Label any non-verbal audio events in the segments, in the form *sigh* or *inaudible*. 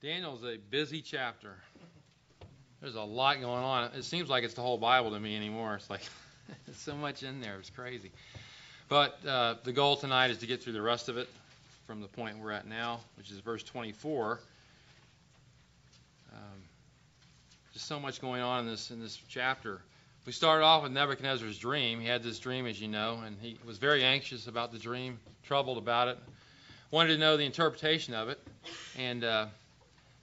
Daniel's a busy chapter. There's a lot going on. It seems like it's the whole Bible to me anymore. It's like there's *laughs* so much in there. It's crazy. But uh, the goal tonight is to get through the rest of it from the point we're at now, which is verse 24. Um, just so much going on in this in this chapter. We started off with Nebuchadnezzar's dream. He had this dream, as you know, and he was very anxious about the dream, troubled about it, wanted to know the interpretation of it, and uh,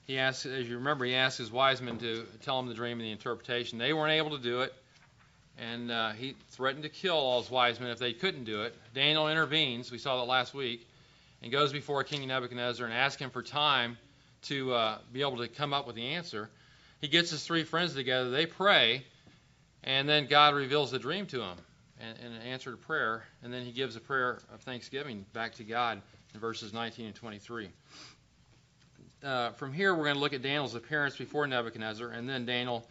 he asked, as you remember, he asked his wise men to tell him the dream and the interpretation. They weren't able to do it, and uh, he threatened to kill all his wise men if they couldn't do it. Daniel intervenes. We saw that last week, and goes before King Nebuchadnezzar and asks him for time to uh, be able to come up with the answer. He gets his three friends together. They pray, and then God reveals the dream to him and, and an answer to prayer. And then he gives a prayer of thanksgiving back to God in verses 19 and 23 uh, from here, we're going to look at Daniel's appearance before Nebuchadnezzar, and then Daniel,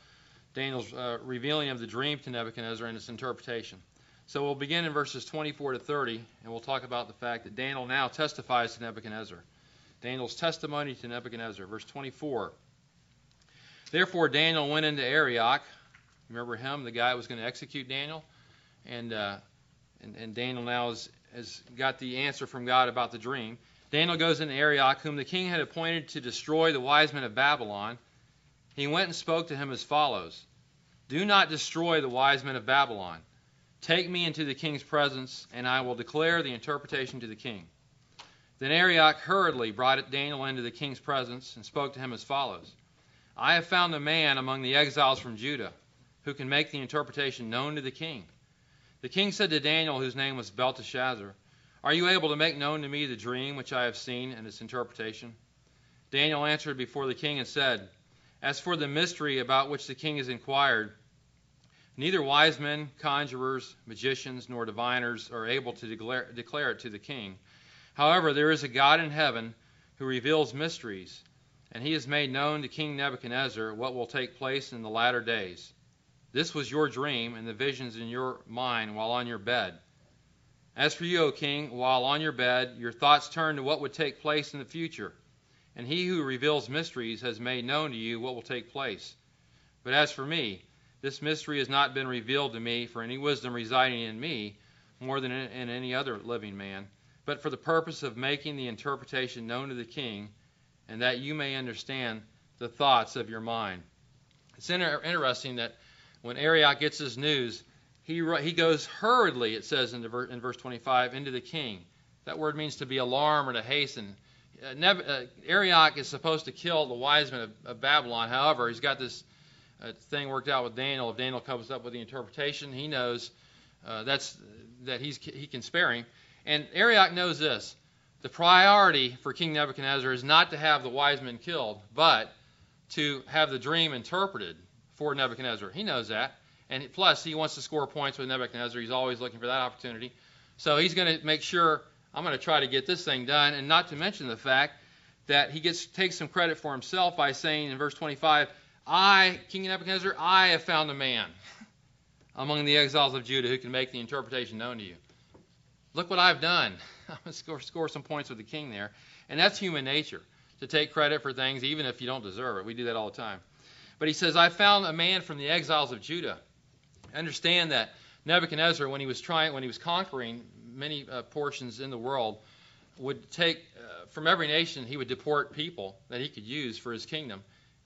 Daniel's uh, revealing of the dream to Nebuchadnezzar and its interpretation. So we'll begin in verses 24 to 30, and we'll talk about the fact that Daniel now testifies to Nebuchadnezzar. Daniel's testimony to Nebuchadnezzar, verse 24. Therefore, Daniel went into Arioch. Remember him, the guy who was going to execute Daniel? And, uh, and, and Daniel now has, has got the answer from God about the dream. Daniel goes into Arioch, whom the king had appointed to destroy the wise men of Babylon. He went and spoke to him as follows Do not destroy the wise men of Babylon. Take me into the king's presence, and I will declare the interpretation to the king. Then Arioch hurriedly brought Daniel into the king's presence and spoke to him as follows I have found a man among the exiles from Judah who can make the interpretation known to the king. The king said to Daniel, whose name was Belteshazzar, are you able to make known to me the dream which I have seen and its interpretation? Daniel answered before the king and said, As for the mystery about which the king has inquired, neither wise men, conjurers, magicians, nor diviners are able to declare, declare it to the king. However, there is a God in heaven who reveals mysteries, and he has made known to King Nebuchadnezzar what will take place in the latter days. This was your dream and the visions in your mind while on your bed. As for you, O king, while on your bed, your thoughts turn to what would take place in the future, and he who reveals mysteries has made known to you what will take place. But as for me, this mystery has not been revealed to me for any wisdom residing in me more than in any other living man, but for the purpose of making the interpretation known to the king, and that you may understand the thoughts of your mind. It's inter- interesting that when Arioch gets his news, he, he goes hurriedly, it says in, the, in verse 25, into the king. That word means to be alarmed or to hasten. Uh, Neb, uh, Arioch is supposed to kill the wise men of, of Babylon. However, he's got this uh, thing worked out with Daniel. If Daniel comes up with the interpretation, he knows uh, that's that he's, he can spare him. And Arioch knows this: the priority for King Nebuchadnezzar is not to have the wise men killed, but to have the dream interpreted for Nebuchadnezzar. He knows that. And plus, he wants to score points with Nebuchadnezzar. He's always looking for that opportunity. So he's going to make sure I'm going to try to get this thing done. And not to mention the fact that he gets takes some credit for himself by saying in verse 25, I, King Nebuchadnezzar, I have found a man among the exiles of Judah who can make the interpretation known to you. Look what I've done. *laughs* I'm going to score, score some points with the king there. And that's human nature, to take credit for things even if you don't deserve it. We do that all the time. But he says, I found a man from the exiles of Judah Understand that Nebuchadnezzar, when he was trying, when he was conquering many uh, portions in the world, would take uh, from every nation he would deport people that he could use for his kingdom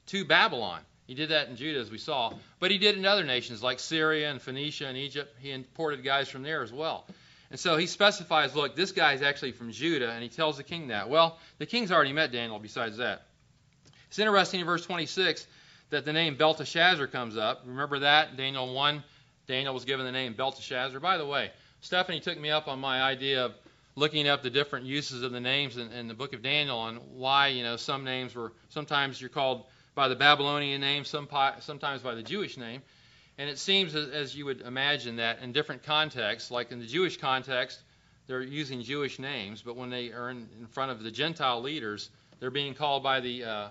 to Babylon. He did that in Judah, as we saw, but he did in other nations like Syria and Phoenicia and Egypt. He imported guys from there as well. And so he specifies, look, this guy is actually from Judah, and he tells the king that. Well, the king's already met Daniel besides that. It's interesting in verse 26 that the name Belteshazzar comes up. Remember that? Daniel 1 Daniel was given the name Belteshazzar. By the way, Stephanie took me up on my idea of looking up the different uses of the names in, in, the book of Daniel and why, you know, some names were, sometimes you're called by the Babylonian name, some, sometimes by the Jewish name. And it seems, as you would imagine, that in different contexts, like in the Jewish context, they're using Jewish names, but when they are in, in front of the Gentile leaders, they're being called by the uh,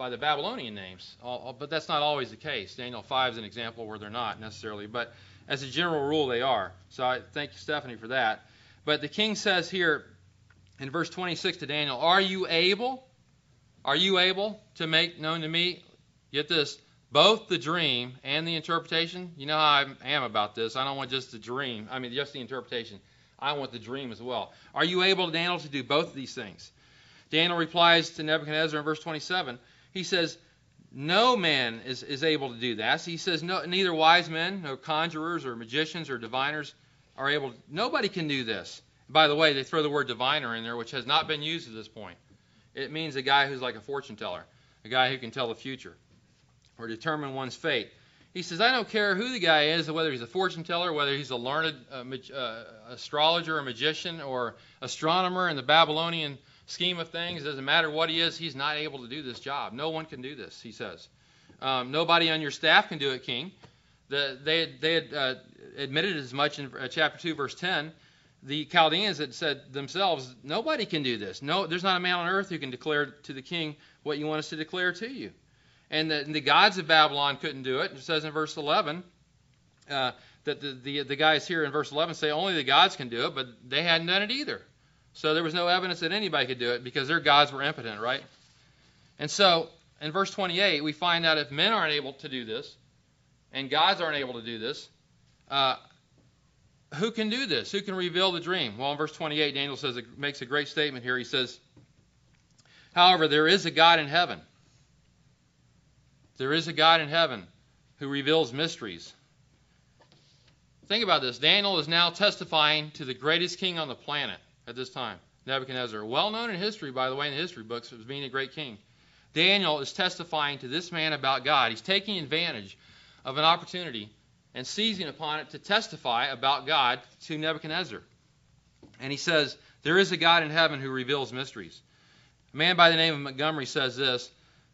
by the Babylonian names, but that's not always the case. Daniel 5 is an example where they're not necessarily, but as a general rule, they are. So I thank you, Stephanie, for that. But the king says here in verse 26 to Daniel, Are you able? Are you able to make known to me, get this, both the dream and the interpretation? You know how I am about this. I don't want just the dream, I mean, just the interpretation. I want the dream as well. Are you able, Daniel, to do both of these things? Daniel replies to Nebuchadnezzar in verse 27. He says, No man is, is able to do that. He says, no, Neither wise men, nor conjurers, or magicians, or diviners are able. To, nobody can do this. By the way, they throw the word diviner in there, which has not been used at this point. It means a guy who's like a fortune teller, a guy who can tell the future or determine one's fate. He says, I don't care who the guy is, whether he's a fortune teller, whether he's a learned uh, mag- uh, astrologer or magician or astronomer in the Babylonian scheme of things. Doesn't matter what he is, he's not able to do this job. No one can do this, he says. Um, nobody on your staff can do it, King. The, they had, they had uh, admitted as much in uh, chapter 2, verse 10 the Chaldeans had said themselves, nobody can do this. No, there's not a man on earth who can declare to the king what you want us to declare to you. And the, and the gods of Babylon couldn't do it. It says in verse 11 uh, that the, the, the guys here in verse 11 say only the gods can do it, but they hadn't done it either. So there was no evidence that anybody could do it because their gods were impotent, right? And so in verse 28, we find out if men aren't able to do this and gods aren't able to do this, uh, who can do this? Who can reveal the dream? Well, in verse 28, Daniel says it makes a great statement here. He says, "However, there is a God in heaven. There is a God in heaven who reveals mysteries." Think about this. Daniel is now testifying to the greatest king on the planet at this time, Nebuchadnezzar, well known in history, by the way, in the history books as being a great king. Daniel is testifying to this man about God. He's taking advantage of an opportunity and seizing upon it to testify about God to Nebuchadnezzar. And he says, There is a God in heaven who reveals mysteries. A man by the name of Montgomery says this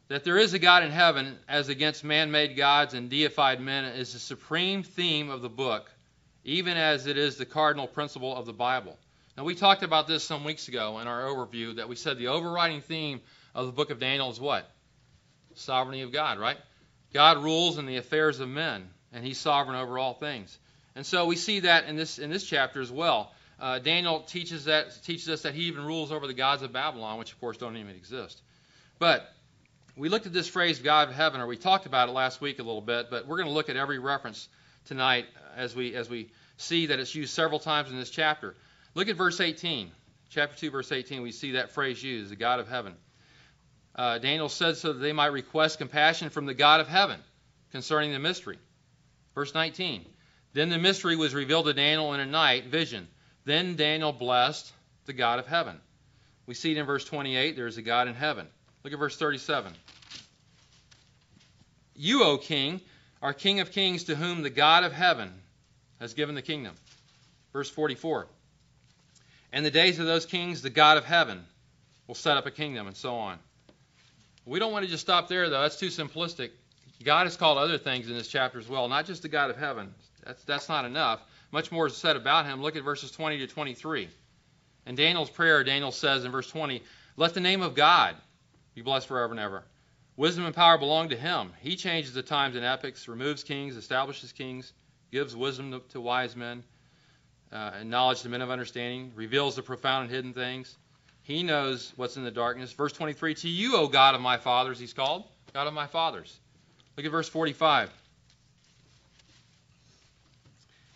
that there is a God in heaven as against man made gods and deified men is the supreme theme of the book, even as it is the cardinal principle of the Bible. Now, we talked about this some weeks ago in our overview that we said the overriding theme of the book of Daniel is what? Sovereignty of God, right? God rules in the affairs of men and he's sovereign over all things. And so we see that in this in this chapter as well. Uh, Daniel teaches that teaches us that he even rules over the gods of Babylon, which of course don't even exist. But we looked at this phrase "God of heaven," or we talked about it last week a little bit. But we're going to look at every reference tonight as we as we see that it's used several times in this chapter. Look at verse 18, chapter 2, verse 18. We see that phrase used, "the God of heaven." Uh, Daniel said so that they might request compassion from the God of heaven concerning the mystery. Verse 19. Then the mystery was revealed to Daniel in a night vision. Then Daniel blessed the God of heaven. We see it in verse 28. There is a God in heaven. Look at verse 37. You, O king, are king of kings to whom the God of heaven has given the kingdom. Verse 44. And the days of those kings, the God of heaven will set up a kingdom, and so on. We don't want to just stop there, though. That's too simplistic. God has called other things in this chapter as well, not just the God of heaven. That's, that's not enough. Much more is said about him. Look at verses 20 to 23. In Daniel's prayer, Daniel says in verse 20, Let the name of God be blessed forever and ever. Wisdom and power belong to him. He changes the times and epochs, removes kings, establishes kings, gives wisdom to, to wise men, uh, and knowledge to men of understanding, reveals the profound and hidden things. He knows what's in the darkness. Verse 23 To you, O God of my fathers, he's called, God of my fathers. Look at verse 45.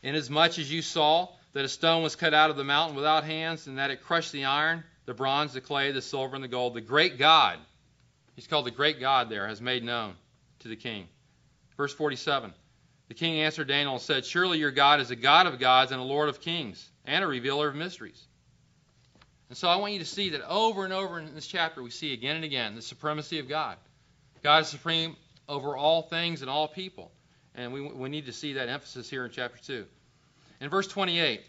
Inasmuch as you saw that a stone was cut out of the mountain without hands, and that it crushed the iron, the bronze, the clay, the silver, and the gold, the great God, he's called the great God there, has made known to the king. Verse 47. The king answered Daniel and said, Surely your God is a God of gods and a Lord of kings, and a revealer of mysteries. And so I want you to see that over and over in this chapter, we see again and again the supremacy of God. God is supreme over all things and all people. And we, we need to see that emphasis here in chapter 2. In verse 28,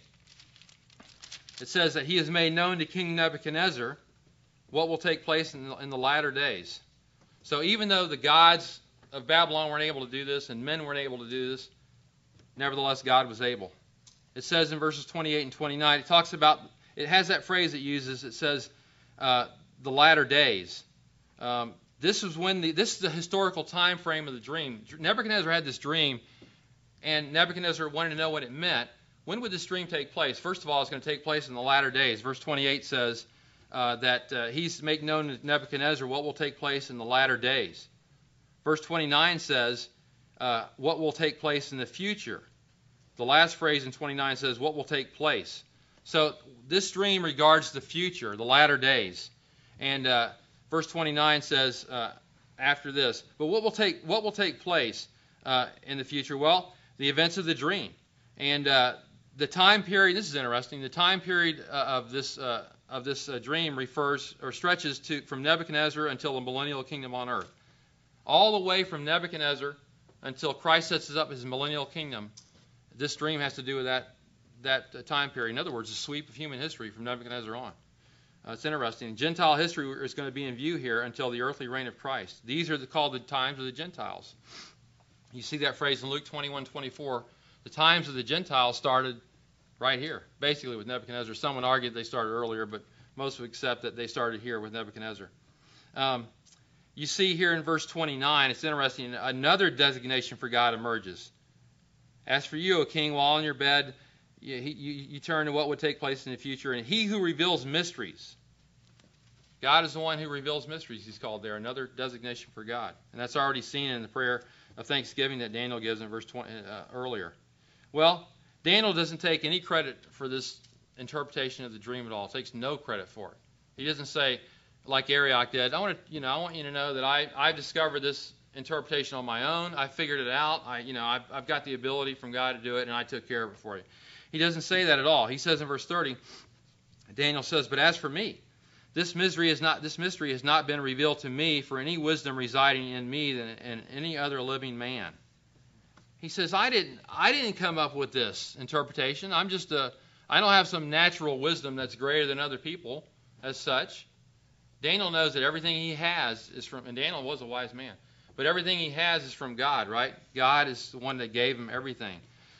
it says that he has made known to King Nebuchadnezzar what will take place in the, in the latter days. So even though the gods of Babylon weren't able to do this and men weren't able to do this, nevertheless God was able. It says in verses 28 and 29, it talks about, it has that phrase it uses, it says uh, the latter days. Um, this is when the this is the historical time frame of the dream. Nebuchadnezzar had this dream, and Nebuchadnezzar wanted to know what it meant. When would this dream take place? First of all, it's going to take place in the latter days. Verse 28 says, uh, that uh, he's making known to Nebuchadnezzar what will take place in the latter days. Verse 29 says, uh, what will take place in the future. The last phrase in 29 says, what will take place. So this dream regards the future, the latter days. And uh, verse 29 says, uh, after this, but what will take, what will take place uh, in the future? Well, the events of the dream. And uh, the time period, this is interesting, the time period uh, of this, uh, of this dream refers or stretches to from Nebuchadnezzar until the millennial kingdom on earth. All the way from Nebuchadnezzar until Christ sets up his millennial kingdom, this dream has to do with that, that time period. In other words, the sweep of human history from Nebuchadnezzar on. Uh, it's interesting. Gentile history is going to be in view here until the earthly reign of Christ. These are the, called the times of the Gentiles. You see that phrase in Luke 21 24. The times of the Gentiles started right here, basically with Nebuchadnezzar. Someone argued they started earlier, but most would accept that they started here with Nebuchadnezzar. Um, you see here in verse 29, it's interesting, another designation for God emerges. As for you, O king, while on your bed, you, you, you turn to what would take place in the future, and he who reveals mysteries. God is the one who reveals mysteries, he's called there, another designation for God. And that's already seen in the prayer of thanksgiving that Daniel gives in verse 20 uh, earlier. Well, Daniel doesn't take any credit for this interpretation of the dream at all. Takes no credit for it. He doesn't say, like Arioch did, I want to, you know, I want you to know that I, I discovered this interpretation on my own. I figured it out. I, you know, I've, I've got the ability from God to do it, and I took care of it for you. He doesn't say that at all. He says in verse 30, Daniel says, "But as for me, this mystery has not this mystery has not been revealed to me for any wisdom residing in me than in any other living man." He says, "I didn't I didn't come up with this interpretation. I'm just a I don't have some natural wisdom that's greater than other people as such." Daniel knows that everything he has is from and Daniel was a wise man. But everything he has is from God, right? God is the one that gave him everything.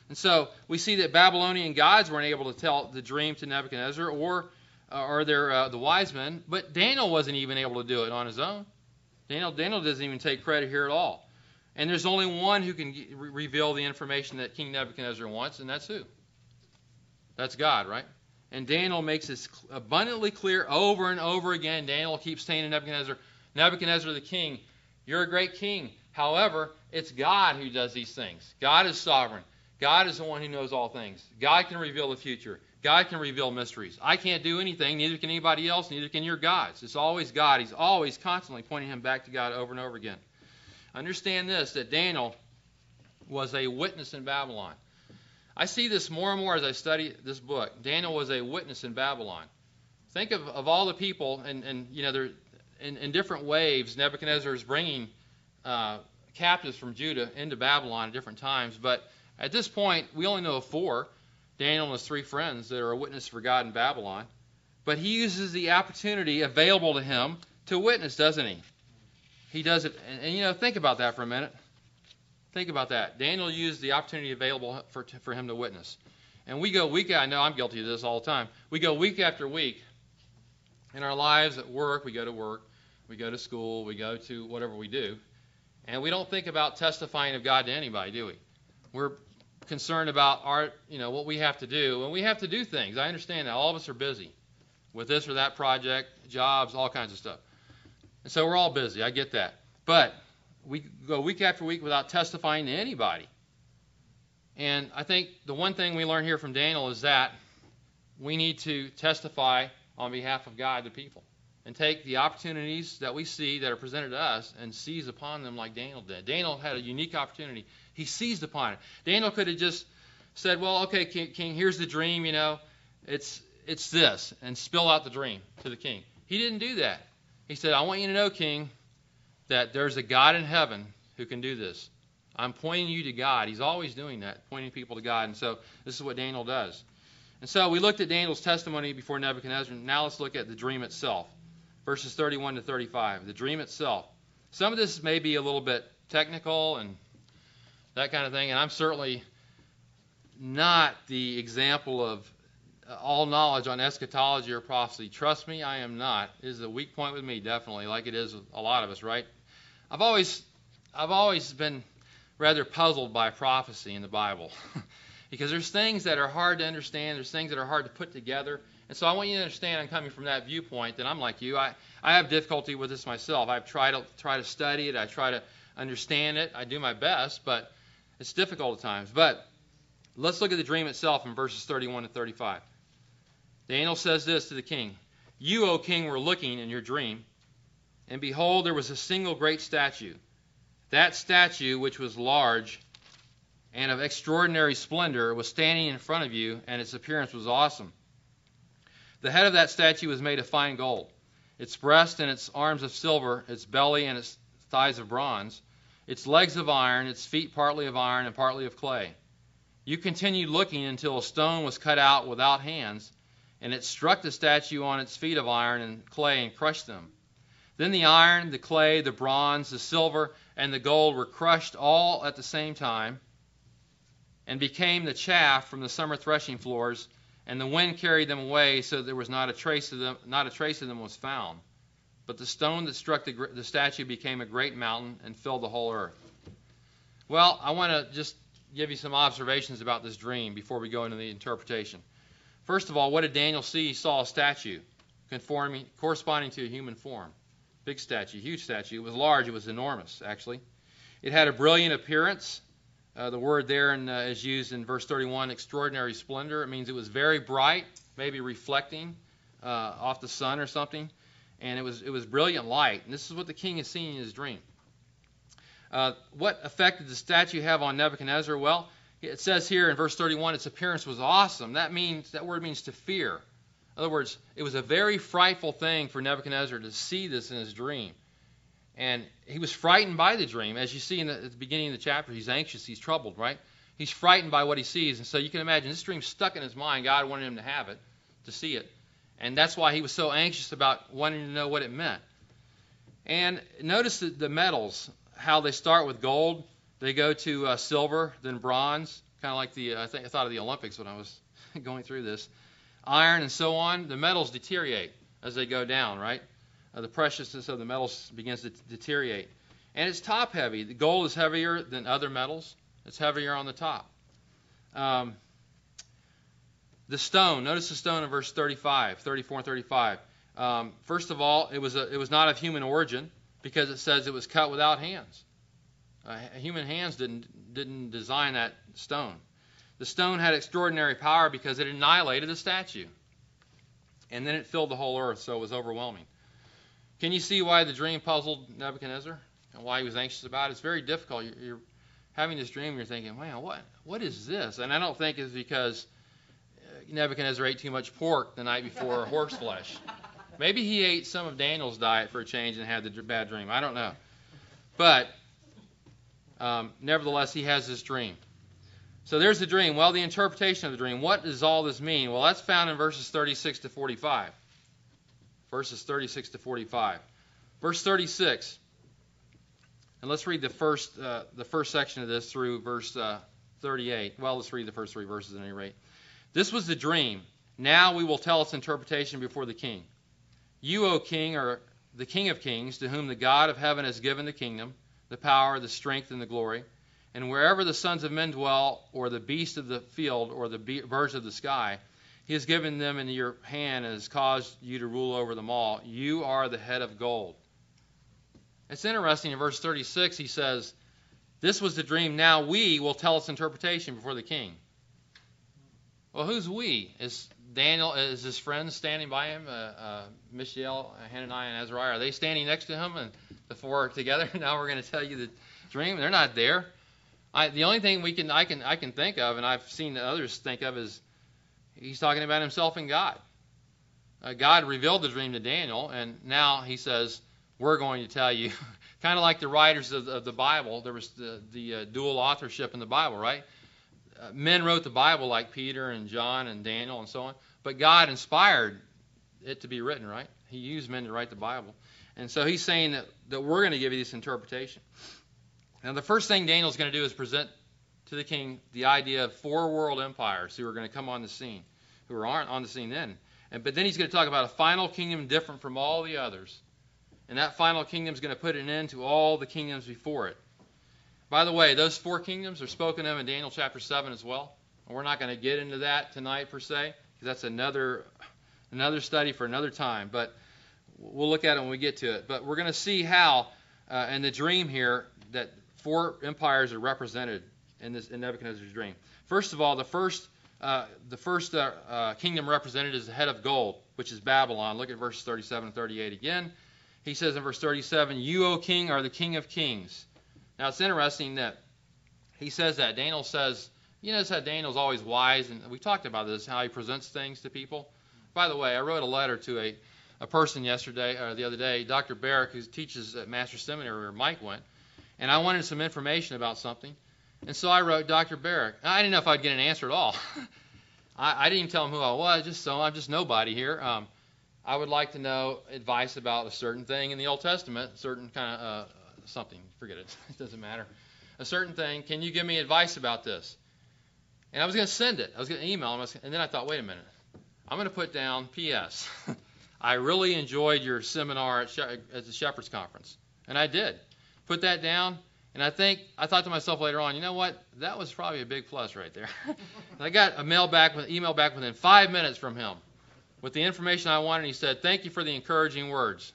And so we see that Babylonian gods weren't able to tell the dream to Nebuchadnezzar or uh, or their, uh, the wise men, but Daniel wasn't even able to do it on his own. Daniel, Daniel doesn't even take credit here at all. And there's only one who can re- reveal the information that King Nebuchadnezzar wants, and that's who? That's God, right? And Daniel makes this abundantly clear over and over again. Daniel keeps saying to Nebuchadnezzar, Nebuchadnezzar the king, you're a great king. However, it's God who does these things. God is sovereign. God is the one who knows all things. God can reveal the future. God can reveal mysteries. I can't do anything, neither can anybody else, neither can your gods. It's always God. He's always constantly pointing him back to God over and over again. Understand this that Daniel was a witness in Babylon. I see this more and more as I study this book. Daniel was a witness in Babylon. Think of, of all the people, and, and you know, in, in different waves, Nebuchadnezzar is bringing uh, captives from Judah into Babylon at different times. But at this point, we only know of four Daniel and his three friends that are a witness for God in Babylon. But he uses the opportunity available to him to witness, doesn't he? He does it. And, and you know, think about that for a minute. Think about that. Daniel used the opportunity available for, for him to witness. And we go week, I know I'm guilty of this all the time. We go week after week in our lives at work, we go to work, we go to school, we go to whatever we do, and we don't think about testifying of God to anybody, do we? We're concerned about our, you know, what we have to do, and we have to do things. I understand that all of us are busy with this or that project, jobs, all kinds of stuff, and so we're all busy. I get that, but we go week after week without testifying to anybody. And I think the one thing we learn here from Daniel is that we need to testify on behalf of God to people and take the opportunities that we see that are presented to us and seize upon them like Daniel did. Daniel had a unique opportunity. He seized upon it. Daniel could have just said, "Well, okay, king, here's the dream, you know. It's it's this," and spill out the dream to the king. He didn't do that. He said, "I want you to know, king, that there's a God in heaven who can do this. I'm pointing you to God. He's always doing that, pointing people to God. And so this is what Daniel does. And so we looked at Daniel's testimony before Nebuchadnezzar. Now let's look at the dream itself verses 31 to 35. The dream itself. Some of this may be a little bit technical and that kind of thing, and I'm certainly not the example of uh, all knowledge on eschatology or prophecy. Trust me, I am not. It is a weak point with me, definitely, like it is with a lot of us, right? I've always, I've always been rather puzzled by prophecy in the Bible. *laughs* because there's things that are hard to understand, there's things that are hard to put together. And so I want you to understand I'm coming from that viewpoint that I'm like you. I, I have difficulty with this myself. I've tried to try to study it, I try to understand it, I do my best, but it's difficult at times. But let's look at the dream itself in verses 31 and 35. Daniel says this to the king You, O king, were looking in your dream, and behold, there was a single great statue. That statue, which was large and of extraordinary splendor, was standing in front of you, and its appearance was awesome. The head of that statue was made of fine gold, its breast and its arms of silver, its belly and its thighs of bronze, its legs of iron, its feet partly of iron and partly of clay. You continued looking until a stone was cut out without hands, and it struck the statue on its feet of iron and clay and crushed them. Then the iron, the clay, the bronze, the silver, and the gold were crushed all at the same time and became the chaff from the summer threshing floors, and the wind carried them away so that there was not a trace of them not a trace of them was found. But the stone that struck the, the statue became a great mountain and filled the whole earth. Well, I want to just give you some observations about this dream before we go into the interpretation. First of all, what did Daniel see? He saw a statue conforming, corresponding to a human form. Big statue, huge statue. It was large, it was enormous, actually. It had a brilliant appearance. Uh, the word there in, uh, is used in verse 31, extraordinary splendor. It means it was very bright, maybe reflecting uh, off the sun or something. And it was, it was brilliant light. And this is what the king is seeing in his dream. Uh, what effect did the statue have on Nebuchadnezzar? Well, it says here in verse 31, its appearance was awesome. That means that word means to fear. In other words, it was a very frightful thing for Nebuchadnezzar to see this in his dream. And he was frightened by the dream. As you see in the, at the beginning of the chapter, he's anxious, he's troubled, right? He's frightened by what he sees. And so you can imagine this dream stuck in his mind. God wanted him to have it, to see it. And that's why he was so anxious about wanting to know what it meant. And notice the, the metals, how they start with gold, they go to uh, silver, then bronze, kind of like the, uh, I, think, I thought of the Olympics when I was *laughs* going through this. Iron and so on, the metals deteriorate as they go down, right? Uh, the preciousness of the metals begins to deteriorate. And it's top heavy. The gold is heavier than other metals, it's heavier on the top. Um, the stone, notice the stone in verse 35, 34 and 35. Um, first of all, it was, a, it was not of human origin because it says it was cut without hands. Uh, human hands didn't, didn't design that stone. The stone had extraordinary power because it annihilated the statue. And then it filled the whole earth, so it was overwhelming. Can you see why the dream puzzled Nebuchadnezzar and why he was anxious about it? It's very difficult. You're, having this dream, you're thinking, man, what, what is this? And I don't think it's because Nebuchadnezzar ate too much pork the night before horse flesh. Maybe he ate some of Daniel's diet for a change and had the bad dream. I don't know. But um, nevertheless, he has this dream. So there's the dream. Well, the interpretation of the dream. What does all this mean? Well, that's found in verses 36 to 45. Verses 36 to 45. Verse 36. And let's read the first uh, the first section of this through verse uh, 38. Well, let's read the first three verses at any rate. This was the dream. Now we will tell its interpretation before the king. You, O king, are the king of kings, to whom the God of heaven has given the kingdom, the power, the strength, and the glory. And wherever the sons of men dwell, or the beasts of the field, or the birds of the sky, he has given them into your hand and has caused you to rule over them all. You are the head of gold. It's interesting in verse 36, he says, This was the dream. Now we will tell its interpretation before the king. Well, who's we? Is Daniel, is his friends standing by him? Uh, uh, Mishael, Hananiah, and Azariah, are they standing next to him and the four are together? *laughs* now we're going to tell you the dream. They're not there. I, the only thing we can I can I can think of, and I've seen others think of, is he's talking about himself and God. Uh, God revealed the dream to Daniel, and now he says we're going to tell you. *laughs* kind of like the writers of, of, the Bible, there was the, the uh, dual authorship in the Bible, right? Uh, men wrote the Bible like Peter and John and Daniel and so on, but God inspired it to be written, right? He used men to write the Bible. And so he's saying that, that we're going to give you this interpretation. Now, the first thing Daniel's going to do is present to the king the idea of four world empires who are going to come on the scene, who aren't on the scene then. And, but then he's going to talk about a final kingdom different from all the others. And that final kingdom is going to put an end to all the kingdoms before it. By the way, those four kingdoms are spoken of in Daniel chapter 7 as well. I we're not going to get into that tonight per se, because that's another another study for another time. But we'll look at it when we get to it. But we're going to see how, uh, in the dream here, that four empires are represented in this in Nebuchadnezzar's dream. First of all, the first uh, the first uh, uh, kingdom represented is the head of gold, which is Babylon. Look at verses 37 and 38 again. He says in verse 37, "You, O king, are the king of kings." Now it's interesting that he says that. Daniel says, you notice how Daniel's always wise, and we talked about this, how he presents things to people. By the way, I wrote a letter to a, a person yesterday, or the other day, Dr. Barrick, who teaches at Master Seminary where Mike went, and I wanted some information about something. And so I wrote Dr. Barrick. I didn't know if I'd get an answer at all. *laughs* I, I, didn't even tell him who I was, just so I'm just nobody here. Um, I would like to know advice about a certain thing in the Old Testament, certain kind of uh, something. Forget it. *laughs* It doesn't matter. A certain thing. Can you give me advice about this? And I was going to send it. I was going to email him. And then I thought, wait a minute. I'm going to put down P.S. *laughs* I really enjoyed your seminar at, at the Shepherds Conference. And I did. Put that down. And I think I thought to myself later on, you know what? That was probably a big plus right there. *laughs* I got a mail back, with email back within five minutes from him with the information I wanted. He said, "Thank you for the encouraging words."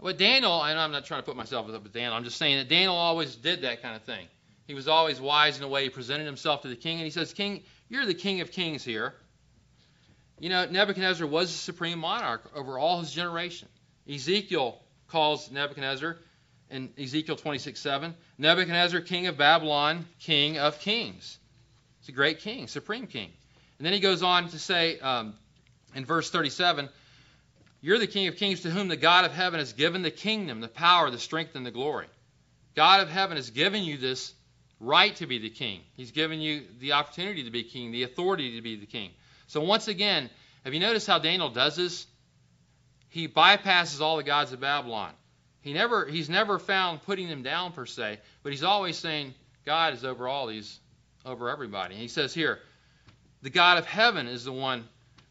Well, Daniel, and I'm not trying to put myself up with Daniel. I'm just saying that Daniel always did that kind of thing. He was always wise in the way he presented himself to the king, and he says, "King, you're the king of kings here." You know, Nebuchadnezzar was the supreme monarch over all his generation. Ezekiel calls Nebuchadnezzar in Ezekiel 26:7, Nebuchadnezzar, king of Babylon, king of kings. He's a great king, supreme king. And then he goes on to say um, in verse 37, You're the king of kings to whom the God of heaven has given the kingdom, the power, the strength, and the glory. God of heaven has given you this right to be the king. He's given you the opportunity to be king, the authority to be the king. So once again, have you noticed how Daniel does this? He bypasses all the gods of Babylon. He never, he's never found putting them down per se, but he's always saying God is over all these, over everybody. And he says here, the God of heaven is the one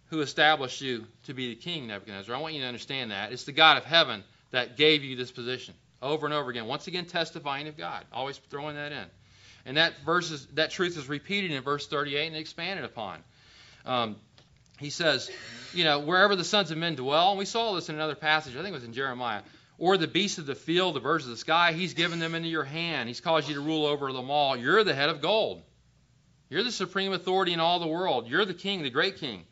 who established you to be the king, Nebuchadnezzar. I want you to understand that. It's the God of heaven that gave you this position over and over again. Once again, testifying of God, always throwing that in. And that verse is, that truth is repeated in verse 38 and expanded upon. Um, he says, you know, wherever the sons of men dwell, and we saw this in another passage, I think it was in Jeremiah, or the beasts of the field, the birds of the sky, he's given them into your hand. He's caused you to rule over them all. You're the head of gold. You're the supreme authority in all the world. You're the king, the great king.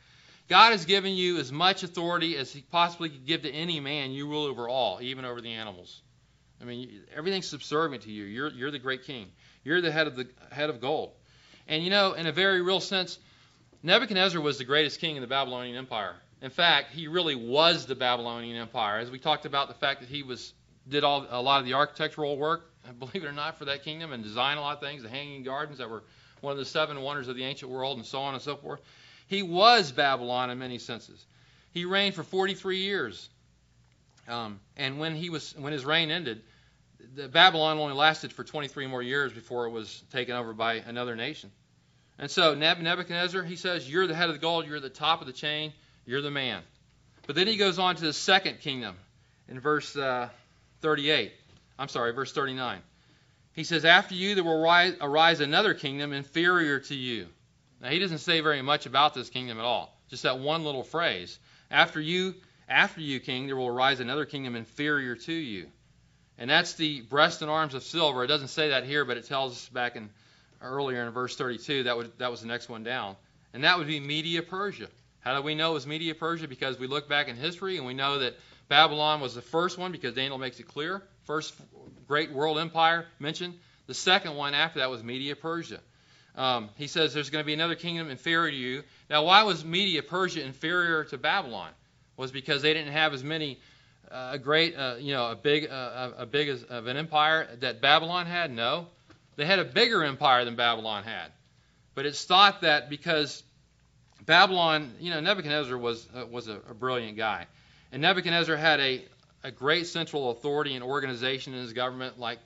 God has given you as much authority as he possibly could give to any man. You rule over all, even over the animals. I mean, everything's subservient to you. You're, you're the great king. You're the head of the head of gold. And you know, in a very real sense, Nebuchadnezzar was the greatest king in the Babylonian Empire. In fact, he really was the Babylonian Empire. As we talked about the fact that he was did all a lot of the architectural work, *laughs* believe it or not, for that kingdom and designed a lot of things, the hanging gardens that were one of the seven wonders of the ancient world, and so on and so forth. He was Babylon in many senses. He reigned for 43 years, um, and when he was when his reign ended, the Babylon only lasted for 23 more years before it was taken over by another nation. And so Nebuchadnezzar, he says, "You're the head of the gold. You're the top of the chain." You're the man. But then he goes on to the second kingdom in verse uh, 38. I'm sorry, verse 39. He says, After you there will rise, arise another kingdom inferior to you. Now, he doesn't say very much about this kingdom at all, just that one little phrase. After you, after you, king, there will arise another kingdom inferior to you. And that's the breast and arms of silver. It doesn't say that here, but it tells us back in earlier in verse 32 that would that was the next one down. And that would be Media Persia. How do we know it was Media Persia? Because we look back in history and we know that Babylon was the first one because Daniel makes it clear. First great world empire mentioned. The second one after that was Media Persia. Um, he says there's going to be another kingdom inferior to you. Now, why was Media Persia inferior to Babylon? Was because they didn't have as many uh, a great, uh, you know, a big, uh, a big as, of an empire that Babylon had? No, they had a bigger empire than Babylon had. But it's thought that because Babylon, you know, Nebuchadnezzar was uh, was a, a, brilliant guy, and Nebuchadnezzar had a a great central authority and organization in his government. Like,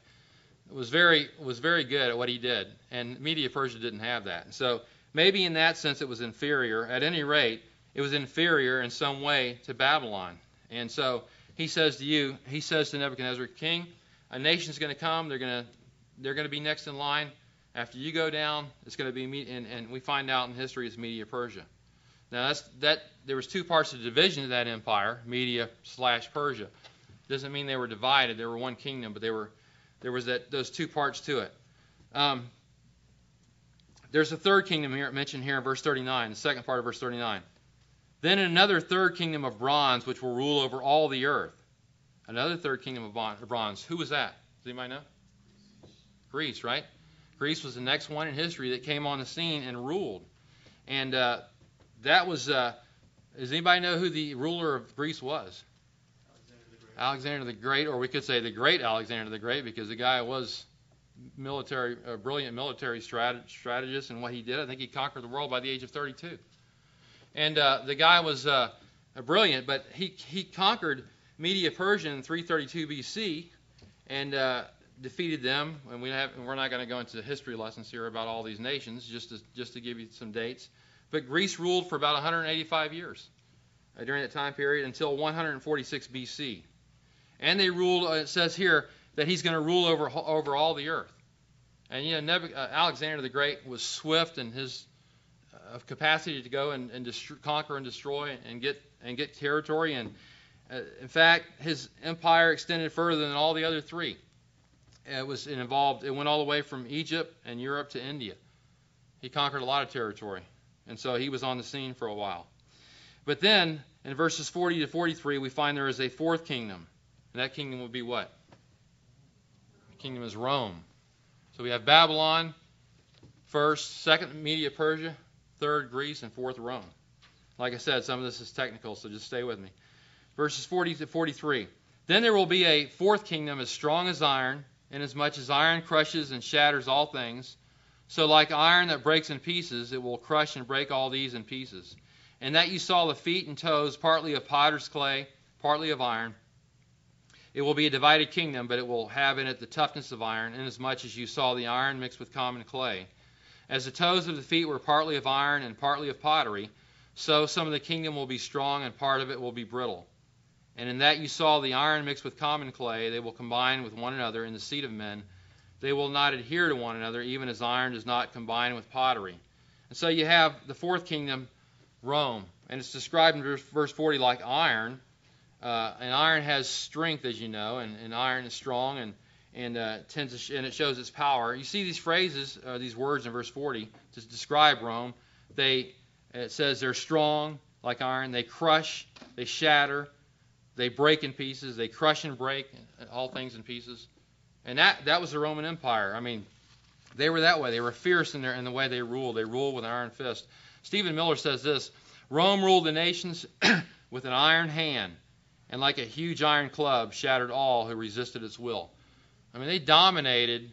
was very was very good at what he did, and Media Persia didn't have that. So maybe in that sense it was inferior. At any rate, it was inferior in some way to Babylon. And so he says to you, he says to Nebuchadnezzar, King, a nation's going to come. They're going to they're going to be next in line. After you go down, it's going to be and, and we find out in history it's Media Persia. Now that's that there was two parts of the division of that empire, Media slash Persia. Doesn't mean they were divided. They were one kingdom, but they were there was that those two parts to it. Um, there's a third kingdom here mentioned here in verse 39, the second part of verse 39. Then another third kingdom of bronze, which will rule over all the earth. Another third kingdom of bronze. Who was that? Does anybody know? Greece, right? Greece was the next one in history that came on the scene and ruled. And uh, that was, uh, does anybody know who the ruler of Greece was? Alexander the Great, or we could say the great Alexander the Great, because the guy was military, a brilliant military strategist, and what he did, I think he conquered the world by the age of 32. And uh, the guy was uh, brilliant, but he he conquered Media Persia in 332 BC, and uh, defeated them. And we have, we're not going to go into history lessons here about all these nations, just to just to give you some dates. But Greece ruled for about 185 years uh, during that time period until 146 BC. And they ruled, uh, it says here, that he's going to rule over, over all the earth. And, you know, uh, Alexander the Great was swift in his uh, capacity to go and, and conquer and destroy and get, and get territory. And, uh, in fact, his empire extended further than all the other three. It was it involved. It went all the way from Egypt and Europe to India. He conquered a lot of territory, and so he was on the scene for a while. But then, in verses 40 to 43, we find there is a fourth kingdom, and that kingdom would be what? The kingdom is Rome. So we have Babylon first, second Media Persia, third Greece, and fourth Rome. Like I said, some of this is technical, so just stay with me. Verses 40 to 43. Then there will be a fourth kingdom as strong as iron, inasmuch as iron crushes and shatters all things. So, like iron that breaks in pieces, it will crush and break all these in pieces. And that you saw the feet and toes, partly of potter's clay, partly of iron. It will be a divided kingdom, but it will have in it the toughness of iron, inasmuch as you saw the iron mixed with common clay. As the toes of the feet were partly of iron and partly of pottery, so some of the kingdom will be strong and part of it will be brittle. And in that you saw the iron mixed with common clay, they will combine with one another in the seed of men. They will not adhere to one another, even as iron does not combine with pottery. And so you have the fourth kingdom, Rome. And it's described in verse 40 like iron. Uh, and iron has strength, as you know, and, and iron is strong and, and, uh, tends sh- and it shows its power. You see these phrases, uh, these words in verse 40 to describe Rome. They, it says they're strong like iron. They crush, they shatter, they break in pieces. They crush and break all things in pieces. And that, that was the Roman Empire. I mean, they were that way. They were fierce in, their, in the way they ruled. They ruled with an iron fist. Stephen Miller says this Rome ruled the nations *coughs* with an iron hand, and like a huge iron club, shattered all who resisted its will. I mean, they dominated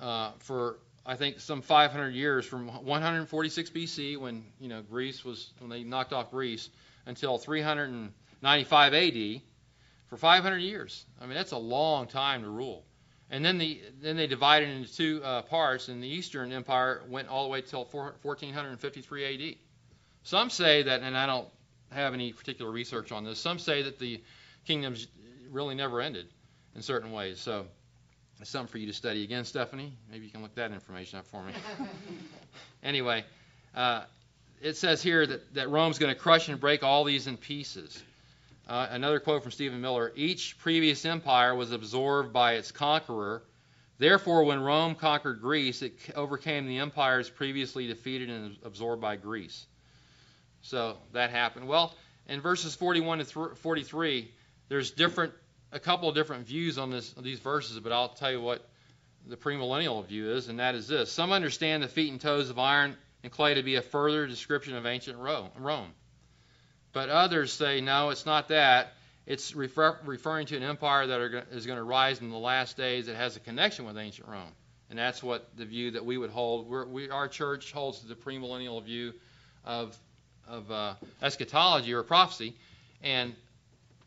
uh, for I think some 500 years, from 146 BC when you know Greece was when they knocked off Greece until 300. 95 AD for 500 years. I mean, that's a long time to rule. And then the then they divided into two uh, parts, and the Eastern Empire went all the way till 1453 AD. Some say that, and I don't have any particular research on this. Some say that the kingdoms really never ended in certain ways. So it's something for you to study again, Stephanie. Maybe you can look that information up for me. *laughs* anyway, uh, it says here that, that Rome's going to crush and break all these in pieces. Uh, another quote from Stephen Miller Each previous empire was absorbed by its conqueror. Therefore, when Rome conquered Greece, it overcame the empires previously defeated and absorbed by Greece. So that happened. Well, in verses 41 to 43, there's different, a couple of different views on this, these verses, but I'll tell you what the premillennial view is, and that is this: Some understand the feet and toes of iron and clay to be a further description of ancient Rome. But others say, no, it's not that. It's refer- referring to an empire that are, is going to rise in the last days that has a connection with ancient Rome. And that's what the view that we would hold. We're, we, our church holds the premillennial view of, of uh, eschatology or prophecy. And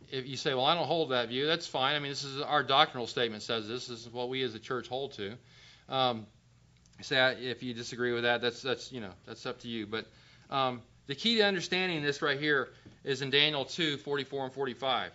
if you say, well, I don't hold that view, that's fine. I mean, this is our doctrinal statement says this. This is what we as a church hold to. Um, say if you disagree with that, that's that's you know that's up to you. But um, the key to understanding this right here is in Daniel 2 44 and 45.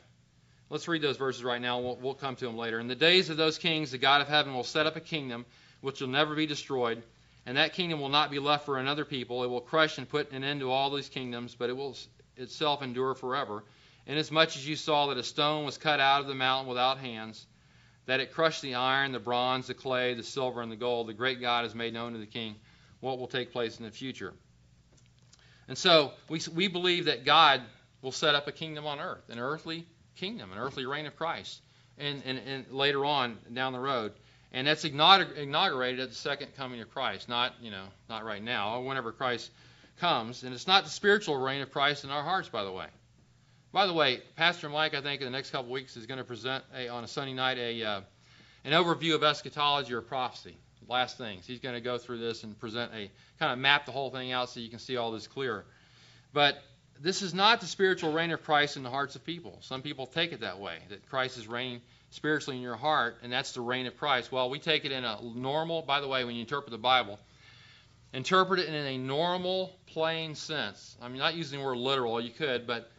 Let's read those verses right now. We'll, we'll come to them later. In the days of those kings, the God of heaven will set up a kingdom which will never be destroyed. And that kingdom will not be left for another people. It will crush and put an end to all these kingdoms, but it will itself endure forever. Inasmuch as you saw that a stone was cut out of the mountain without hands, that it crushed the iron, the bronze, the clay, the silver, and the gold, the great God has made known to the king what will take place in the future. And so we, we believe that God will set up a kingdom on earth, an earthly kingdom, an earthly reign of Christ, and, and, and later on down the road. And that's inaugurated at the second coming of Christ, not, you know, not right now, or whenever Christ comes. And it's not the spiritual reign of Christ in our hearts, by the way. By the way, Pastor Mike, I think in the next couple of weeks is going to present a, on a Sunday night a uh, an overview of eschatology or prophecy. Last things. He's going to go through this and present a kind of map the whole thing out so you can see all this clear. But this is not the spiritual reign of Christ in the hearts of people. Some people take it that way, that Christ is reigning spiritually in your heart, and that's the reign of Christ. Well, we take it in a normal, by the way, when you interpret the Bible, interpret it in a normal, plain sense. I'm not using the word literal, you could, but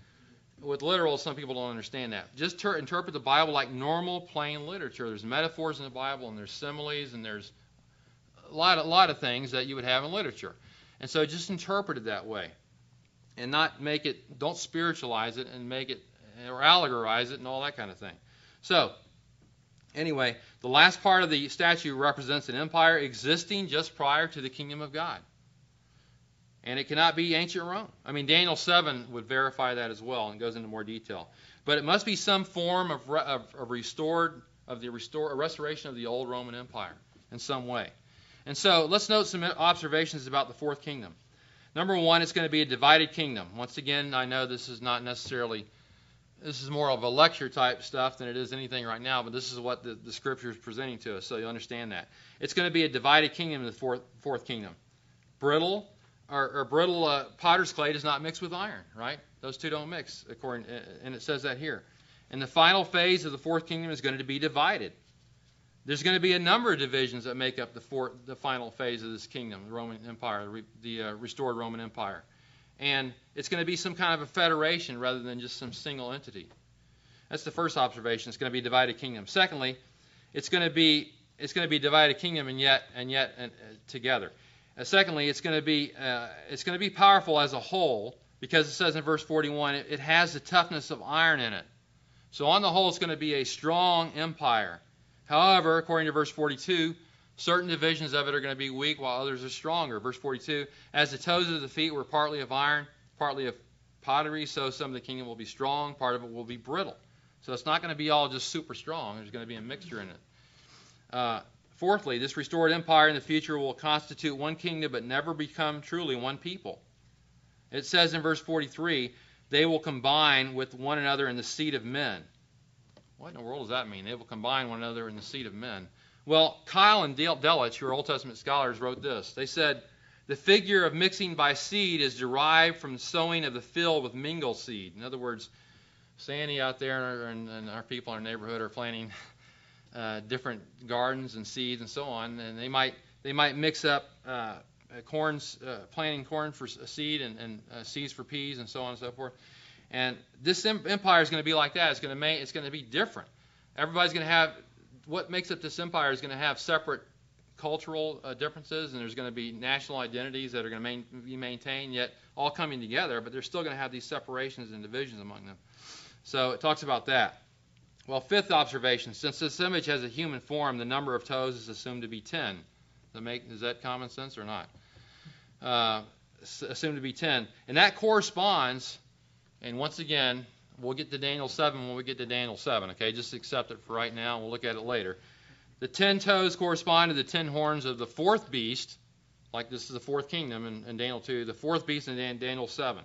with literal, some people don't understand that. Just ter- interpret the Bible like normal, plain literature. There's metaphors in the Bible, and there's similes, and there's lot, a lot of things that you would have in literature. And so just interpret it that way, and not make it. Don't spiritualize it and make it or allegorize it and all that kind of thing. So anyway, the last part of the statue represents an empire existing just prior to the kingdom of God and it cannot be ancient Rome. I mean, Daniel 7 would verify that as well and goes into more detail. But it must be some form of, of, of restored of the restore, a restoration of the old Roman Empire in some way. And so let's note some observations about the fourth kingdom. Number one, it's going to be a divided kingdom. Once again, I know this is not necessarily this is more of a lecture type stuff than it is anything right now, but this is what the, the scripture is presenting to us, so you understand that. It's going to be a divided kingdom in the fourth, fourth kingdom. Brittle, or, or brittle uh, potter's clay does not mix with iron, right? Those two don't mix, according, and it says that here. And the final phase of the fourth kingdom is going to be divided. There's going to be a number of divisions that make up the, fourth, the final phase of this kingdom, the Roman Empire, the uh, restored Roman Empire. And it's going to be some kind of a federation rather than just some single entity. That's the first observation. It's going to be a divided kingdom. Secondly, it's going to be it's going to be divided kingdom and yet and yet uh, together. Uh, secondly, it's going to be uh, it's going to be powerful as a whole because it says in verse 41 it, it has the toughness of iron in it. So on the whole, it's going to be a strong empire. However, according to verse 42, certain divisions of it are going to be weak while others are stronger. Verse 42, as the toes of the feet were partly of iron, partly of pottery, so some of the kingdom will be strong, part of it will be brittle. So it's not going to be all just super strong. There's going to be a mixture in it. Uh, Fourthly, this restored empire in the future will constitute one kingdom but never become truly one people. It says in verse 43, they will combine with one another in the seed of men. What in the world does that mean? They will combine one another in the seed of men. Well, Keil and Delitzsch, who are Old Testament scholars, wrote this. They said, the figure of mixing by seed is derived from sowing of the field with mingled seed. In other words, Sandy out there and, and our people in our neighborhood are planting uh, different gardens and seeds and so on, and they might they might mix up uh, corns, uh, planting corn for seed and, and uh, seeds for peas and so on and so forth. And this empire is going to be like that. It's going to make, it's going to be different. Everybody's going to have what makes up this empire is going to have separate cultural uh, differences, and there's going to be national identities that are going to main, be maintained, yet all coming together. But they're still going to have these separations and divisions among them. So it talks about that. Well, fifth observation, since this image has a human form, the number of toes is assumed to be 10. Make, is that common sense or not? Uh, assumed to be 10. And that corresponds, and once again, we'll get to Daniel 7 when we get to Daniel 7, okay? Just accept it for right now, we'll look at it later. The 10 toes correspond to the 10 horns of the fourth beast, like this is the fourth kingdom in, in Daniel 2, the fourth beast in Daniel 7.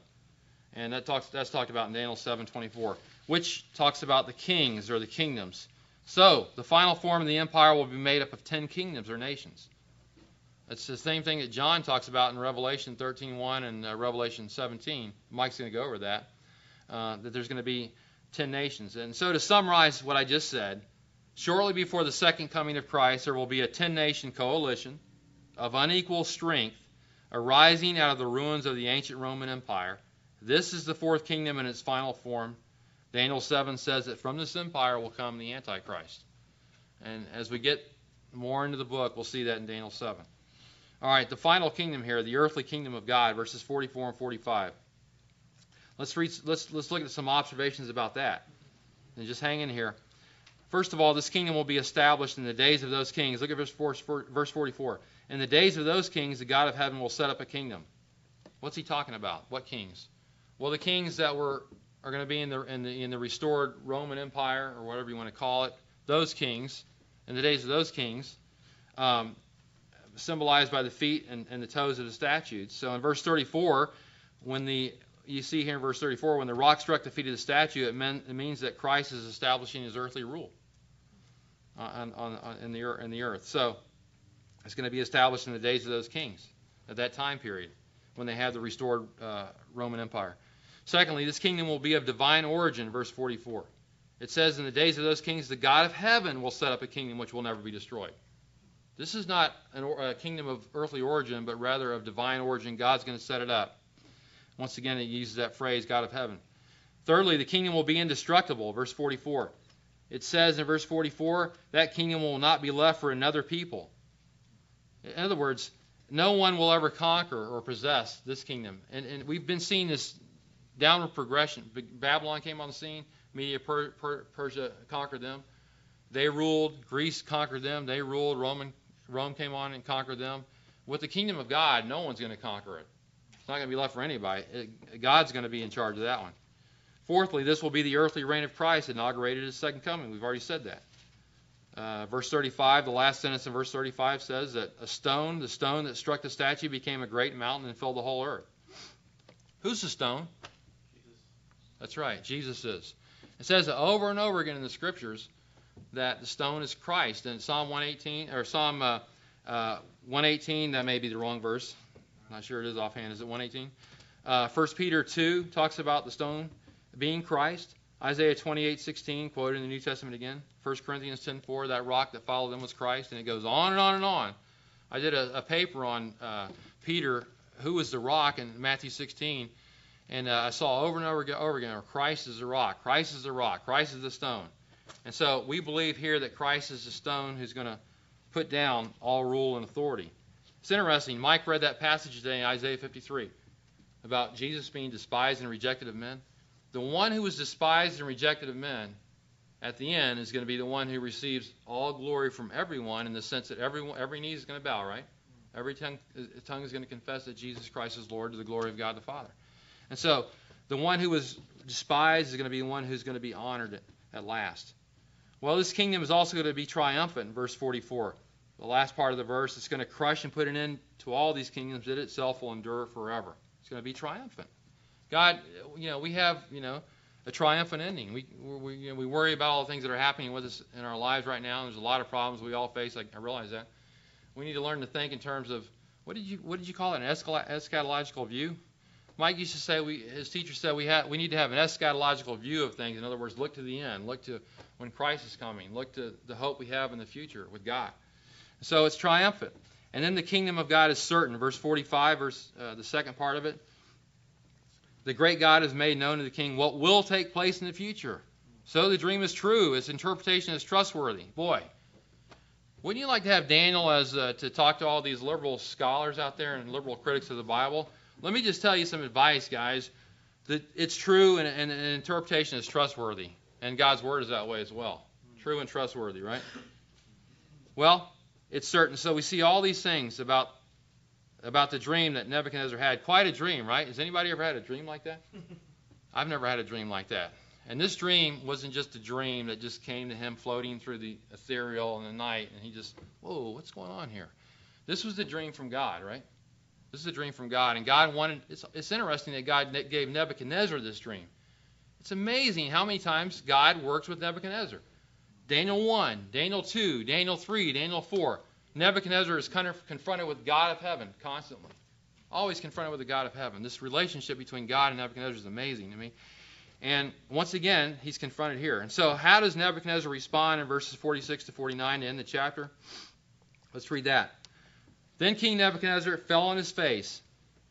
And that talks, that's talked about in Daniel 7:24 which talks about the kings or the kingdoms. So, the final form of the empire will be made up of 10 kingdoms or nations. It's the same thing that John talks about in Revelation 13:1 and uh, Revelation 17. Mike's going to go over that. Uh, that there's going to be 10 nations. And so, to summarize what I just said, shortly before the second coming of Christ, there will be a 10 nation coalition of unequal strength arising out of the ruins of the ancient Roman Empire. This is the fourth kingdom in its final form, Daniel 7 says that from this empire will come the Antichrist. And as we get more into the book, we'll see that in Daniel 7. All right, the final kingdom here, the earthly kingdom of God, verses 44 and 45. Let's read. Let's let's look at some observations about that, and just hang in here. First of all, this kingdom will be established in the days of those kings. Look at verse, 4, verse 44. In the days of those kings, the God of heaven will set up a kingdom. What's he talking about? What kings? Well, the kings that were are going to be in the, in the in the restored Roman Empire or whatever you want to call it. Those kings, in the days of those kings, um, symbolized by the feet and, and the toes of the statues. So in verse 34, when the you see here in verse 34, when the rock struck the feet of the statue, it, meant, it means that Christ is establishing his earthly rule on, on, on, in, the, in the earth. So it's going to be established in the days of those kings at that time period when they had the restored uh, Roman Empire. Secondly, this kingdom will be of divine origin, verse 44. It says, In the days of those kings, the God of heaven will set up a kingdom which will never be destroyed. This is not an, a kingdom of earthly origin, but rather of divine origin. God's going to set it up. Once again, it uses that phrase, God of heaven. Thirdly, the kingdom will be indestructible, verse 44. It says in verse 44, that kingdom will not be left for another people. In other words, no one will ever conquer or possess this kingdom. And, and we've been seeing this downward progression. Babylon came on the scene, Media per, per, Persia conquered them. They ruled, Greece conquered them, they ruled, Roman, Rome came on and conquered them. With the kingdom of God, no one's going to conquer it. It's not going to be left for anybody. It, God's going to be in charge of that one. Fourthly, this will be the earthly reign of Christ inaugurated at his second coming. We've already said that. Uh, verse 35, the last sentence in verse 35 says that a stone, the stone that struck the statue, became a great mountain and filled the whole earth. Who's the stone? Jesus. That's right, Jesus is. It says over and over again in the scriptures that the stone is Christ. In Psalm 118 or Psalm uh, uh, 118, that may be the wrong verse. Not sure it is offhand. Is it 118? Uh, 1 Peter 2 talks about the stone being Christ. Isaiah 28:16 quoted in the New Testament again. 1 Corinthians 10:4 that rock that followed them was Christ, and it goes on and on and on. I did a, a paper on uh, Peter, who was the rock in Matthew 16, and uh, I saw over and over again, over again, Christ is the rock, Christ is the rock, Christ is the stone. And so we believe here that Christ is the stone who's going to put down all rule and authority. It's interesting. Mike read that passage today in Isaiah 53 about Jesus being despised and rejected of men. The one who was despised and rejected of men at the end is going to be the one who receives all glory from everyone in the sense that everyone, every knee is going to bow, right? Every tongue, tongue is going to confess that Jesus Christ is Lord to the glory of God the Father. And so the one who was despised is going to be the one who's going to be honored at, last. Well, this kingdom is also going to be triumphant, verse 44 the last part of the verse, it's going to crush and put an end to all these kingdoms. It itself will endure forever. It's going to be triumphant. God, you know, we have, you know, a triumphant ending. We we, you know, we worry about all the things that are happening with us in our lives right now. There's a lot of problems we all face. I, I realize that. We need to learn to think in terms of what did you what did you call it? An eschatological view. Mike used to say we his teacher said we have we need to have an eschatological view of things. In other words, look to the end, look to when Christ is coming, look to the hope we have in the future with God. So it's triumphant. And then the kingdom of God is certain. Verse 45, verse uh, the second part of it. The great God has made known to the king what will take place in the future. So the dream is true. Its interpretation is trustworthy. Boy, wouldn't you like to have Daniel as uh, to talk to all these liberal scholars out there and liberal critics of the Bible? Let me just tell you some advice, guys. That it's true and, and, and interpretation is trustworthy, and God's word is that way as well. True and trustworthy, right? Well, it's certain. So we see all these things about about the dream that Nebuchadnezzar had. Quite a dream, right? Has anybody ever had a dream like that? *laughs* I've never had a dream like that. And this dream wasn't just a dream that just came to him floating through the ethereal in the night, and he just, whoa, what's going on here? This was the dream from God, right? This is a dream from God, and God wanted. It's, it's interesting that God gave Nebuchadnezzar this dream. It's amazing how many times God works with Nebuchadnezzar. Daniel 1, Daniel 2, Daniel 3, Daniel 4. Nebuchadnezzar is kind of confronted with God of heaven constantly. Always confronted with the God of heaven. This relationship between God and Nebuchadnezzar is amazing to me. And once again, he's confronted here. And so, how does Nebuchadnezzar respond in verses 46 to 49 to end the chapter? Let's read that. Then King Nebuchadnezzar fell on his face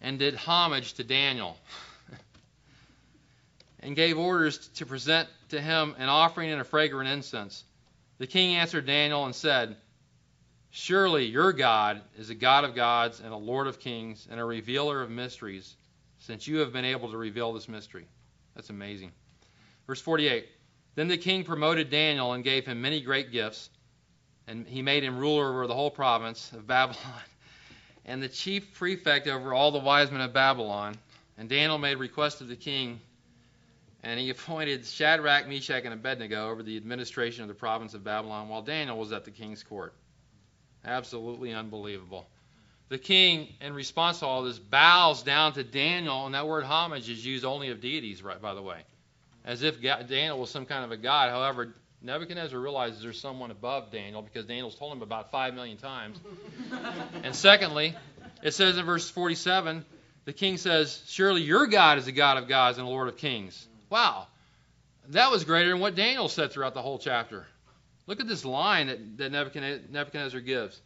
and did homage to Daniel and gave orders to present to him an offering and a fragrant incense. The king answered Daniel and said, Surely your God is a God of gods and a Lord of kings and a revealer of mysteries, since you have been able to reveal this mystery. That's amazing. Verse 48 Then the king promoted Daniel and gave him many great gifts, and he made him ruler over the whole province of Babylon *laughs* and the chief prefect over all the wise men of Babylon. And Daniel made request of the king, and he appointed Shadrach, Meshach, and Abednego over the administration of the province of Babylon, while Daniel was at the king's court. Absolutely unbelievable. The king, in response to all this, bows down to Daniel, and that word homage is used only of deities, right? By the way, as if Daniel was some kind of a god. However, Nebuchadnezzar realizes there's someone above Daniel because Daniel's told him about five million times. *laughs* and secondly, it says in verse 47, the king says, Surely your God is the God of gods and the Lord of kings. Wow. That was greater than what Daniel said throughout the whole chapter. Look at this line that, that Nebuchadnezzar gives.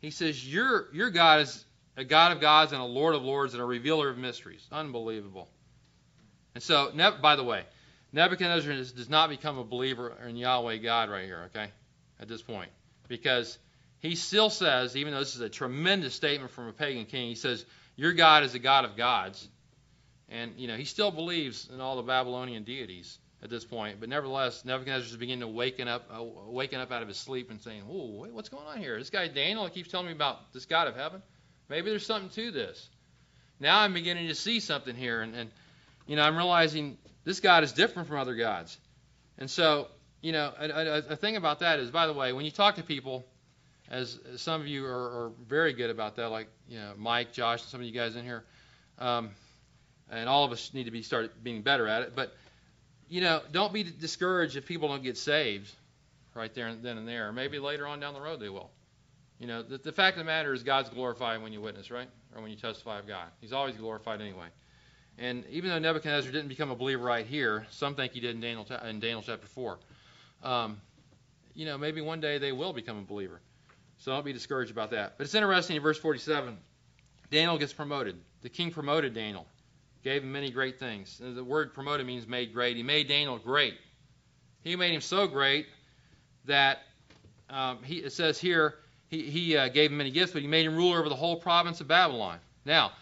He says, your, your God is a God of gods and a Lord of lords and a revealer of mysteries. Unbelievable. And so, by the way, Nebuchadnezzar does not become a believer in Yahweh God right here, okay, at this point. Because he still says, even though this is a tremendous statement from a pagan king, he says, Your God is a God of gods. And, you know, he still believes in all the Babylonian deities at this point. But nevertheless, Nebuchadnezzar is beginning to waken up, uh, waking up out of his sleep and saying, Whoa, wait, what's going on here? This guy Daniel keeps telling me about this God of heaven. Maybe there's something to this. Now I'm beginning to see something here. And, and you know, I'm realizing this God is different from other gods. And so, you know, a, a, a thing about that is, by the way, when you talk to people, as, some of you are, are, very good about that, like you know Mike, Josh, some of you guys in here, um, and all of us need to be start being better at it. But you know, don't be discouraged if people don't get saved right there and then and there. Maybe later on down the road they will. You know, the, the fact of the matter is God's glorified when you witness, right, or when you testify of God. He's always glorified anyway. And even though Nebuchadnezzar didn't become a believer right here, some think he did in Daniel, in Daniel chapter 4. Um, you know, maybe one day they will become a believer. So don't be discouraged about that. But it's interesting in verse 47, Daniel gets promoted. The king promoted Daniel, gave him many great things. The word promoted means made great. He made Daniel great. He made him so great that um, he, it says here, he, he uh, gave him many gifts, but he made him ruler over the whole province of Babylon. Now,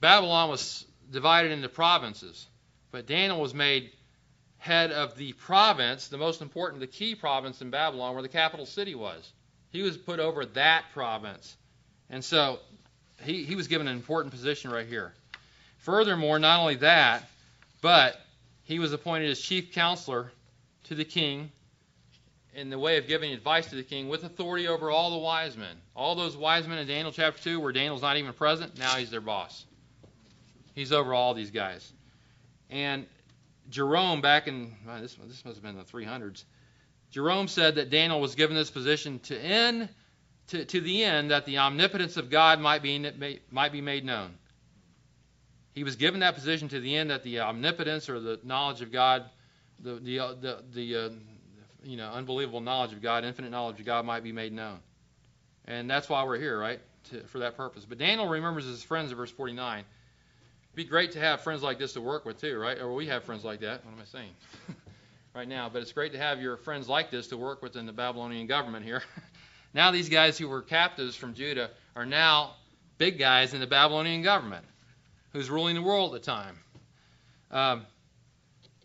Babylon was divided into provinces. But Daniel was made head of the province, the most important, the key province in Babylon, where the capital city was. He was put over that province. And so he, he was given an important position right here. Furthermore, not only that, but he was appointed as chief counselor to the king in the way of giving advice to the king with authority over all the wise men. All those wise men in Daniel chapter 2, where Daniel's not even present, now he's their boss. He's over all these guys. And Jerome, back in this, this must have been the 300s, Jerome said that Daniel was given this position to end to, to the end that the omnipotence of God might be might be made known. He was given that position to the end that the omnipotence or the knowledge of God, the the uh, the, the uh, you know unbelievable knowledge of God, infinite knowledge of God might be made known. And that's why we're here, right? To, for that purpose. But Daniel remembers his friends in verse 49 It'd be great to have friends like this to work with too, right? Or we have friends like that. What am I saying? *laughs* right now, but it's great to have your friends like this to work with in the Babylonian government here. *laughs* now these guys who were captives from Judah are now big guys in the Babylonian government, who's ruling the world at the time. Um,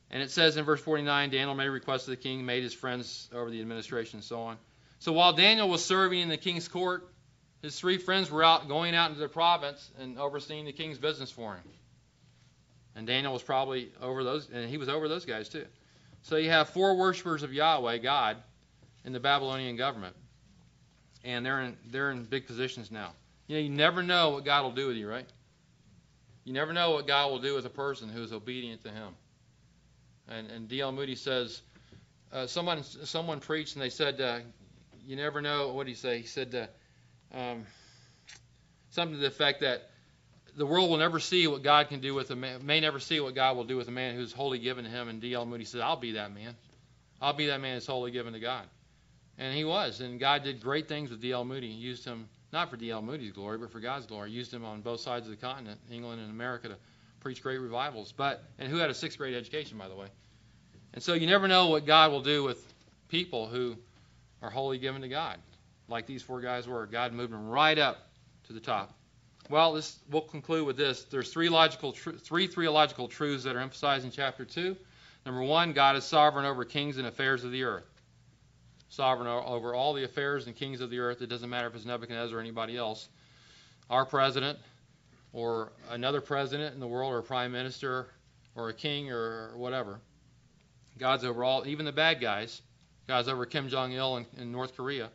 and it says in verse 49, Daniel made a request to the king, made his friends over the administration, and so on. So while Daniel was serving in the king's court, his three friends were out going out into the province and overseeing the king's business for him. And Daniel was probably over those, and he was over those guys too. So you have four worshippers of Yahweh, God, in the Babylonian government, and they're in they're in big positions now. You know, you never know what God will do with you, right? You never know what God will do with a person who is obedient to Him. And and D.L. Moody says, uh, someone someone preached and they said, uh, you never know. What he say? He said uh, um, something to the effect that the world will never see what God can do with a man, may never see what God will do with a man who's wholly given to him. And D.L. Moody says, I'll be that man. I'll be that man who's wholly given to God. And he was. And God did great things with D.L. Moody. He used him not for D.L. Moody's glory, but for God's glory. Used him on both sides of the continent, England and America, to preach great revivals. But and who had a sixth grade education, by the way. And so you never know what God will do with people who are wholly given to God like these four guys were. God moved them right up to the top. Well, this we'll conclude with this. There's three logical, tr- three theological truths that are emphasized in chapter two. Number one, God is sovereign over kings and affairs of the earth. Sovereign over all the affairs and kings of the earth. It doesn't matter if it's Nebuchadnezzar or anybody else. Our president, or another president in the world, or a prime minister, or a king, or whatever. God's over all, even the bad guys. God's over Kim Jong Il in, in North Korea.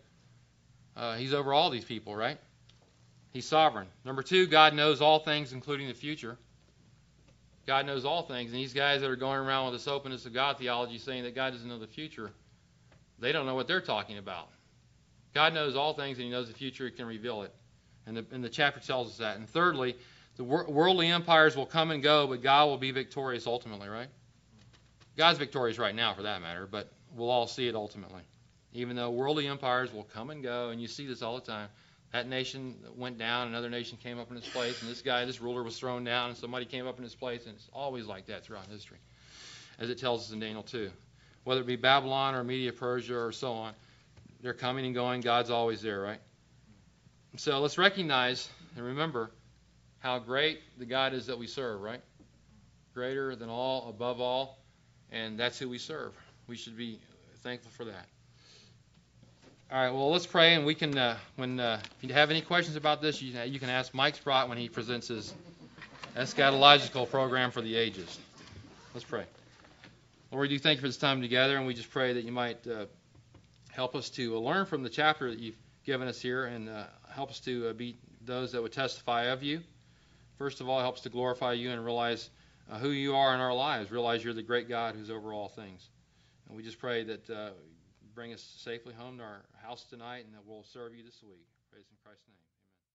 Uh, he's over all these people, right? He's sovereign. Number two, God knows all things, including the future. God knows all things, and these guys that are going around with this openness of God theology saying that God doesn't know the future, they don't know what they're talking about. God knows all things, and He knows the future. He can reveal it. And the, and the chapter tells us that. And thirdly, the wor- worldly empires will come and go, but God will be victorious ultimately, right? God's victorious right now, for that matter, but we'll all see it ultimately. Even though worldly empires will come and go, and you see this all the time. That nation went down, another nation came up in its place, and this guy, this ruler, was thrown down, and somebody came up in his place, and it's always like that throughout history, as it tells us in Daniel 2. Whether it be Babylon or Media Persia or so on, they're coming and going. God's always there, right? So let's recognize and remember how great the God is that we serve, right? Greater than all, above all, and that's who we serve. We should be thankful for that. All right, well, let's pray, and we can, uh, when uh, if you have any questions about this, you, you can ask Mike Sprott when he presents his eschatological program for the ages. Let's pray. Lord, we do thank you for this time together, and we just pray that you might uh, help us to learn from the chapter that you've given us here and uh, help us to uh, be those that would testify of you. First of all, help us to glorify you and realize uh, who you are in our lives, realize you're the great God who's over all things. And we just pray that uh, bring us safely home to our house tonight and that we'll serve you this week. Praise in Christ's name.